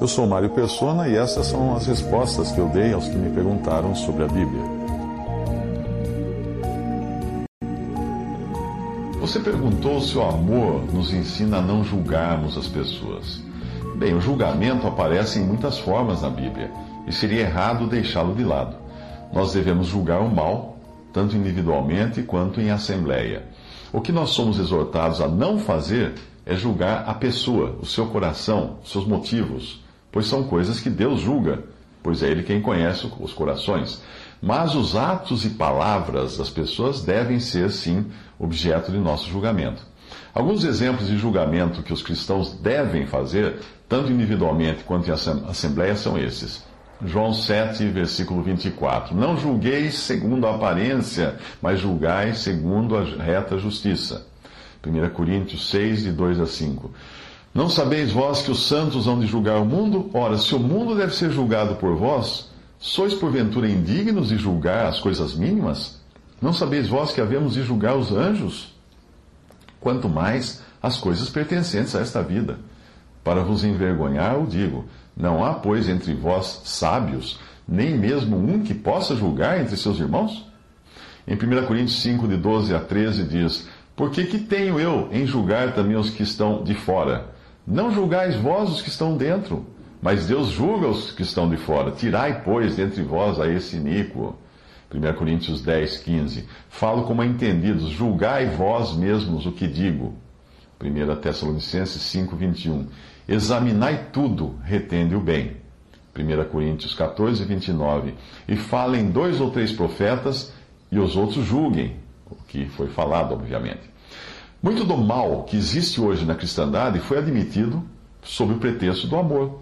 Eu sou Mário Persona e essas são as respostas que eu dei aos que me perguntaram sobre a Bíblia. Você perguntou se o amor nos ensina a não julgarmos as pessoas. Bem, o julgamento aparece em muitas formas na Bíblia e seria errado deixá-lo de lado. Nós devemos julgar o mal, tanto individualmente quanto em assembleia. O que nós somos exortados a não fazer é julgar a pessoa, o seu coração, seus motivos, pois são coisas que Deus julga, pois é Ele quem conhece os corações. Mas os atos e palavras das pessoas devem ser, sim, objeto de nosso julgamento. Alguns exemplos de julgamento que os cristãos devem fazer, tanto individualmente quanto em assembleia, são esses. João 7, versículo 24. Não julgueis segundo a aparência, mas julgai segundo a reta justiça. 1 Coríntios 6, de 2 a 5. Não sabeis vós que os santos hão de julgar o mundo? Ora, se o mundo deve ser julgado por vós, sois porventura indignos de julgar as coisas mínimas? Não sabeis vós que havemos de julgar os anjos? Quanto mais as coisas pertencentes a esta vida. Para vos envergonhar, o digo: não há, pois, entre vós sábios, nem mesmo um que possa julgar entre seus irmãos? Em 1 Coríntios 5, de 12 a 13, diz: Porque que tenho eu em julgar também os que estão de fora? Não julgais vós os que estão dentro, mas Deus julga os que estão de fora. Tirai, pois, dentre vós a esse iníquo. 1 Coríntios 10, 15. Falo como entendidos, julgai vós mesmos o que digo. 1 Tessalonicenses 5, 21. Examinai tudo, retende o bem. 1 Coríntios 14, 29. E falem dois ou três profetas, e os outros julguem, o que foi falado, obviamente. Muito do mal que existe hoje na cristandade foi admitido sob o pretexto do amor.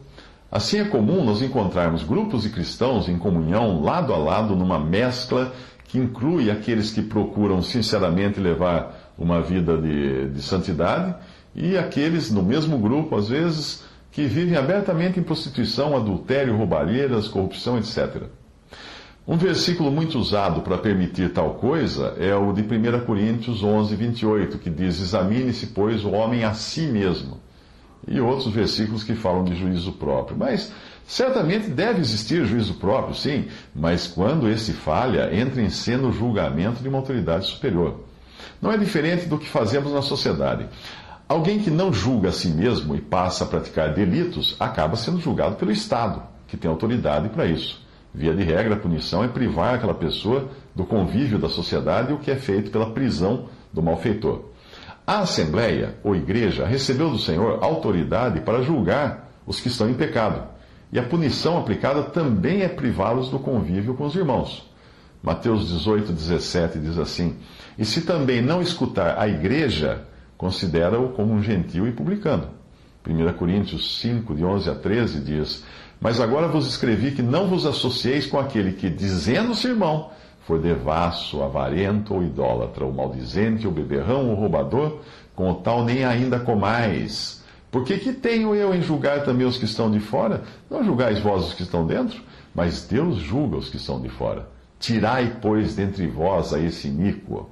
Assim é comum nós encontrarmos grupos de cristãos em comunhão lado a lado numa mescla que inclui aqueles que procuram sinceramente levar uma vida de, de santidade e aqueles no mesmo grupo, às vezes, que vivem abertamente em prostituição, adultério, roubalheiras, corrupção, etc. Um versículo muito usado para permitir tal coisa é o de 1 Coríntios 11, 28, que diz: Examine-se, pois, o homem a si mesmo e outros versículos que falam de juízo próprio. Mas certamente deve existir juízo próprio, sim, mas quando esse falha, entra em cena o julgamento de uma autoridade superior. Não é diferente do que fazemos na sociedade. Alguém que não julga a si mesmo e passa a praticar delitos acaba sendo julgado pelo Estado, que tem autoridade para isso. Via de regra, a punição é privar aquela pessoa do convívio da sociedade, o que é feito pela prisão do malfeitor. A Assembleia, ou Igreja, recebeu do Senhor autoridade para julgar os que estão em pecado. E a punição aplicada também é privá-los do convívio com os irmãos. Mateus 18, 17 diz assim: E se também não escutar a igreja, considera-o como um gentil e publicano. 1 Coríntios 5, de 11 a 13 diz: Mas agora vos escrevi que não vos associeis com aquele que, dizendo-se irmão, for devasso, avarento ou idólatra, ou maldizente, ou beberrão, ou roubador, com o tal nem ainda comais. Porque que tenho eu em julgar também os que estão de fora? Não julgais vós os que estão dentro, mas Deus julga os que estão de fora. Tirai, pois, dentre vós a esse iníquo.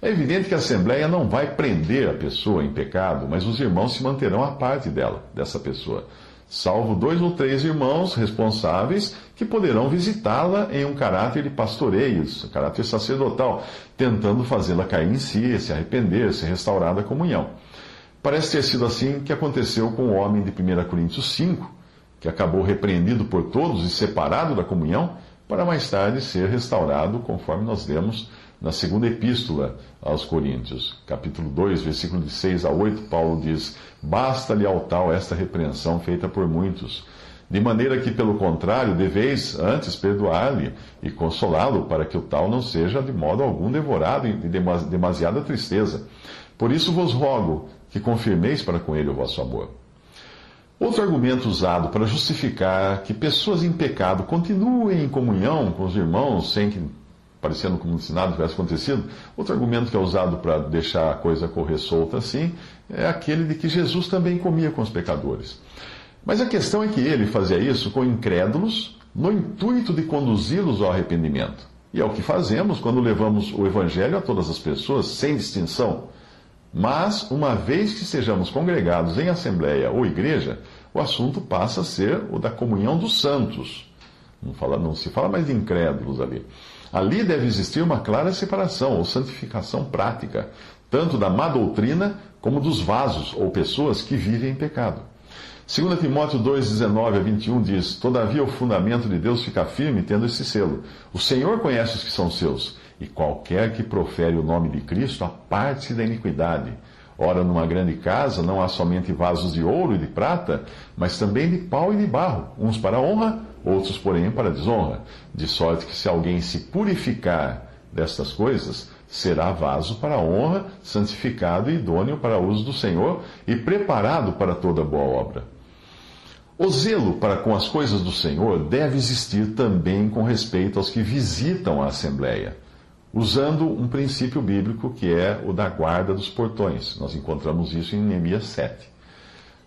É evidente que a Assembleia não vai prender a pessoa em pecado, mas os irmãos se manterão à parte dela, dessa pessoa salvo dois ou três irmãos responsáveis que poderão visitá-la em um caráter de pastoreio, caráter sacerdotal, tentando fazê-la cair em si, se arrepender, se restaurar da comunhão. Parece ter sido assim que aconteceu com o homem de 1 Coríntios 5, que acabou repreendido por todos e separado da comunhão, para mais tarde ser restaurado, conforme nós lemos na segunda epístola aos Coríntios, capítulo 2, versículo de 6 a 8, Paulo diz: Basta-lhe ao tal esta repreensão feita por muitos, de maneira que, pelo contrário, deveis antes perdoar-lhe e consolá-lo, para que o tal não seja de modo algum devorado de demasiada tristeza. Por isso vos rogo que confirmeis para com ele o vosso amor. Outro argumento usado para justificar que pessoas em pecado continuem em comunhão com os irmãos sem que, parecendo como se nada tivesse acontecido, outro argumento que é usado para deixar a coisa correr solta assim, é aquele de que Jesus também comia com os pecadores. Mas a questão é que ele fazia isso com incrédulos no intuito de conduzi-los ao arrependimento. E é o que fazemos quando levamos o Evangelho a todas as pessoas, sem distinção. Mas, uma vez que sejamos congregados em assembleia ou igreja, o assunto passa a ser o da comunhão dos santos. Não, fala, não se fala mais de incrédulos ali. Ali deve existir uma clara separação ou santificação prática, tanto da má doutrina como dos vasos ou pessoas que vivem em pecado. 2 Timóteo 2, 19 a 21 diz: Todavia o fundamento de Deus fica firme, tendo esse selo. O Senhor conhece os que são seus, e qualquer que profere o nome de Cristo aparte-se da iniquidade. Ora, numa grande casa não há somente vasos de ouro e de prata, mas também de pau e de barro, uns para honra, outros, porém, para desonra. De sorte que se alguém se purificar destas coisas, será vaso para honra, santificado e idôneo para uso do Senhor e preparado para toda boa obra. O zelo para com as coisas do Senhor deve existir também com respeito aos que visitam a Assembleia, usando um princípio bíblico que é o da guarda dos portões. Nós encontramos isso em Neemias 7.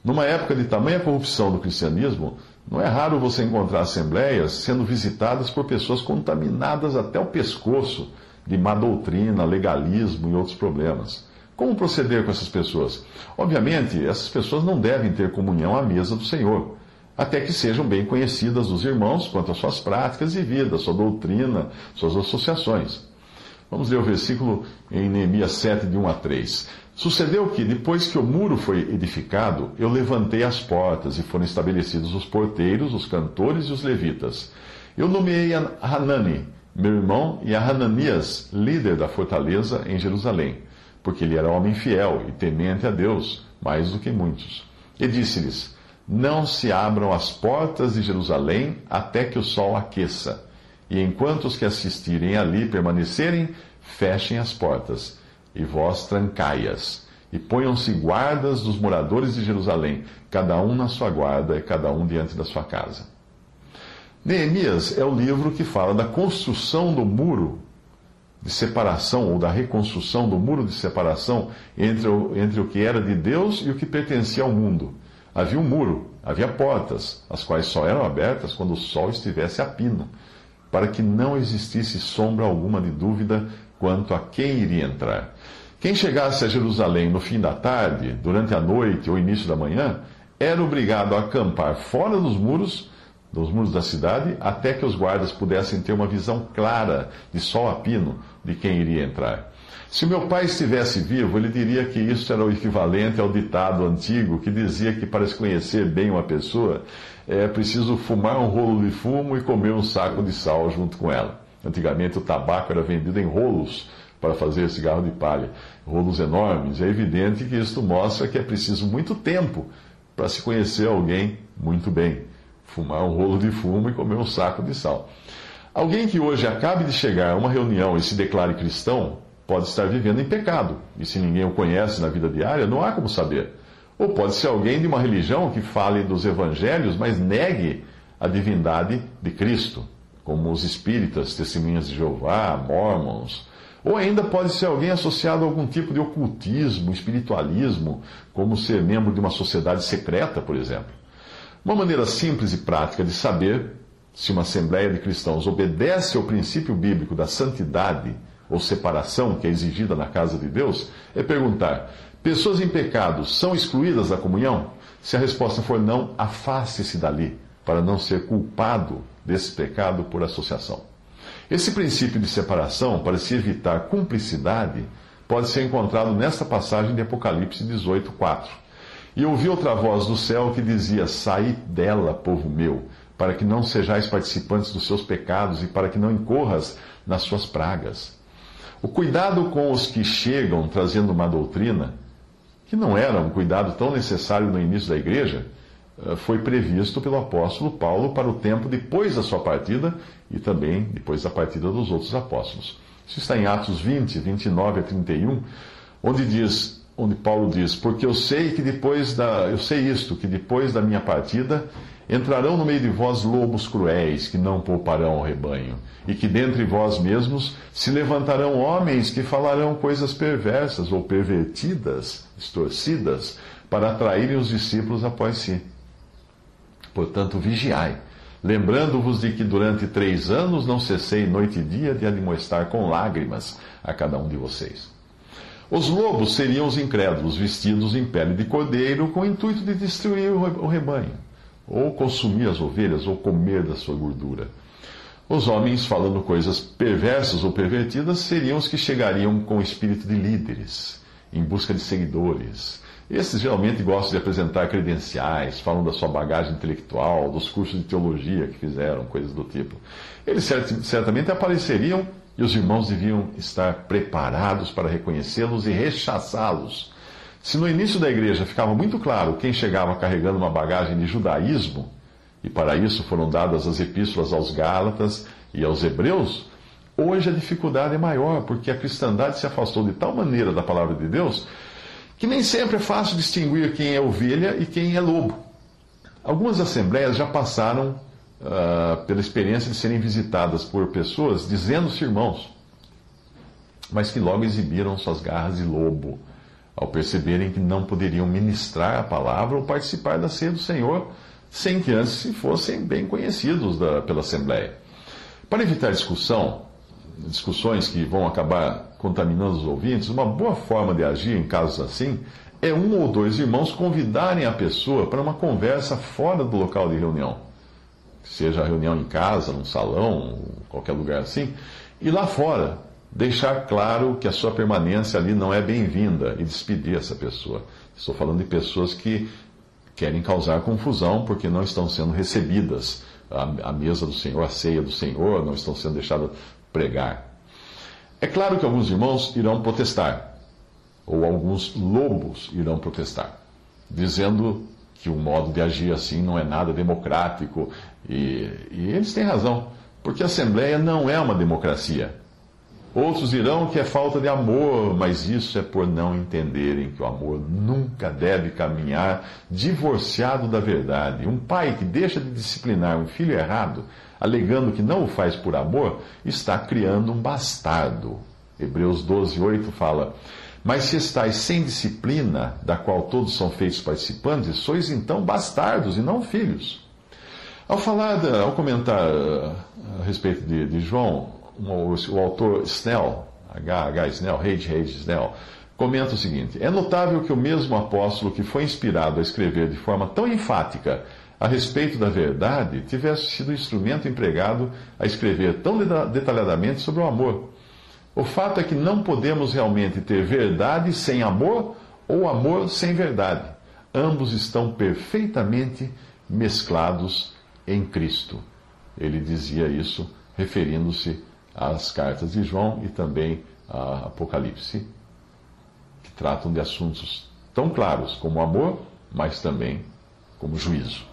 Numa época de tamanha corrupção do cristianismo, não é raro você encontrar assembleias sendo visitadas por pessoas contaminadas até o pescoço de má doutrina, legalismo e outros problemas. Como proceder com essas pessoas? Obviamente, essas pessoas não devem ter comunhão à mesa do Senhor, até que sejam bem conhecidas dos irmãos quanto às suas práticas e vida, sua doutrina, suas associações. Vamos ler o versículo em Neemias 7, de 1 a 3. Sucedeu que, depois que o muro foi edificado, eu levantei as portas e foram estabelecidos os porteiros, os cantores e os levitas. Eu nomeei a Hanani, meu irmão, e a Hananias, líder da fortaleza em Jerusalém porque ele era homem fiel e temente a Deus, mais do que muitos. E disse-lhes: Não se abram as portas de Jerusalém até que o sol aqueça. E enquanto os que assistirem ali permanecerem, fechem as portas, e vós trancai-as. E ponham-se guardas dos moradores de Jerusalém, cada um na sua guarda e cada um diante da sua casa. Neemias é o livro que fala da construção do muro de separação ou da reconstrução do muro de separação entre o, entre o que era de Deus e o que pertencia ao mundo. Havia um muro, havia portas, as quais só eram abertas quando o sol estivesse a pino, para que não existisse sombra alguma de dúvida quanto a quem iria entrar. Quem chegasse a Jerusalém no fim da tarde, durante a noite ou início da manhã, era obrigado a acampar fora dos muros dos muros da cidade, até que os guardas pudessem ter uma visão clara, de sol a pino, de quem iria entrar. Se meu pai estivesse vivo, ele diria que isso era o equivalente ao ditado antigo que dizia que para se conhecer bem uma pessoa é preciso fumar um rolo de fumo e comer um saco de sal junto com ela. Antigamente o tabaco era vendido em rolos para fazer cigarro de palha, rolos enormes. É evidente que isto mostra que é preciso muito tempo para se conhecer alguém muito bem fumar um rolo de fumo e comer um saco de sal. Alguém que hoje acabe de chegar a uma reunião e se declare cristão pode estar vivendo em pecado, e se ninguém o conhece na vida diária, não há como saber. Ou pode ser alguém de uma religião que fale dos evangelhos, mas negue a divindade de Cristo, como os espíritas, testemunhas de Jeová, mormons. Ou ainda pode ser alguém associado a algum tipo de ocultismo, espiritualismo, como ser membro de uma sociedade secreta, por exemplo. Uma maneira simples e prática de saber se uma assembleia de cristãos obedece ao princípio bíblico da santidade ou separação que é exigida na casa de Deus é perguntar: pessoas em pecado são excluídas da comunhão? Se a resposta for não, afaste-se dali, para não ser culpado desse pecado por associação. Esse princípio de separação, para se evitar cumplicidade, pode ser encontrado nesta passagem de Apocalipse 18, 4 e ouvi outra voz do céu que dizia: Saí dela, povo meu, para que não sejais participantes dos seus pecados e para que não incorras nas suas pragas. O cuidado com os que chegam trazendo uma doutrina, que não era um cuidado tão necessário no início da igreja, eh, foi previsto pelo apóstolo Paulo para o tempo depois da sua partida e também depois da partida dos outros apóstolos. Isso está em Atos 20, 29 a 31, onde diz: onde Paulo diz: Porque eu sei que depois da. Eu sei isto, que depois da minha partida entrarão no meio de vós lobos cruéis, que não pouparão o rebanho, e que dentre vós mesmos se levantarão homens que falarão coisas perversas ou pervertidas, distorcidas, para atraírem os discípulos após si. Portanto, vigiai, lembrando-vos de que durante três anos não cessei noite e dia de admoestar com lágrimas a cada um de vocês. Os lobos seriam os incrédulos vestidos em pele de cordeiro com o intuito de destruir o rebanho, ou consumir as ovelhas, ou comer da sua gordura. Os homens, falando coisas perversas ou pervertidas, seriam os que chegariam com o espírito de líderes, em busca de seguidores. Esses geralmente gostam de apresentar credenciais, falam da sua bagagem intelectual, dos cursos de teologia que fizeram, coisas do tipo. Eles certamente apareceriam e os irmãos deviam estar preparados para reconhecê-los e rechaçá-los. Se no início da igreja ficava muito claro quem chegava carregando uma bagagem de judaísmo, e para isso foram dadas as epístolas aos Gálatas e aos Hebreus, hoje a dificuldade é maior, porque a cristandade se afastou de tal maneira da palavra de Deus que nem sempre é fácil distinguir quem é ovelha e quem é lobo. Algumas assembleias já passaram uh, pela experiência de serem visitadas por pessoas dizendo-se irmãos, mas que logo exibiram suas garras de lobo, ao perceberem que não poderiam ministrar a palavra ou participar da ceia do Senhor sem que antes fossem bem conhecidos da, pela Assembleia. Para evitar discussão, discussões que vão acabar contaminando os ouvintes, uma boa forma de agir em casos assim é um ou dois irmãos convidarem a pessoa para uma conversa fora do local de reunião seja reunião em casa, num salão, qualquer lugar assim, e lá fora deixar claro que a sua permanência ali não é bem-vinda e despedir essa pessoa. Estou falando de pessoas que querem causar confusão porque não estão sendo recebidas à, mesa do Senhor, à ceia do Senhor, não estão sendo deixadas pregar. É claro que alguns irmãos irão protestar, ou alguns lobos irão protestar, dizendo que o modo de agir assim não é nada democrático. E, e eles têm razão, porque a Assembleia não é uma democracia. Outros dirão que é falta de amor, mas isso é por não entenderem que o amor nunca deve caminhar divorciado da verdade. Um pai que deixa de disciplinar um filho errado, alegando que não o faz por amor, está criando um bastardo. Hebreus 12, 8 fala. Mas se estáis sem disciplina, da qual todos são feitos participantes, sois então bastardos e não filhos. Ao falar, ao comentar uh, a respeito de, de João, o, o, autor Snell, H. H. Snell, H. H. Snell, comenta o seguinte: É notável que o mesmo apóstolo que foi inspirado a escrever de forma tão enfática a respeito da verdade tivesse sido instrumento empregado a escrever tão detalhadamente sobre o amor. O fato é que não podemos realmente ter verdade sem amor ou amor sem verdade. Ambos estão perfeitamente mesclados em Cristo. Ele dizia isso referindo-se às cartas de João e também a Apocalipse, que tratam de assuntos tão claros como amor, mas também como juízo.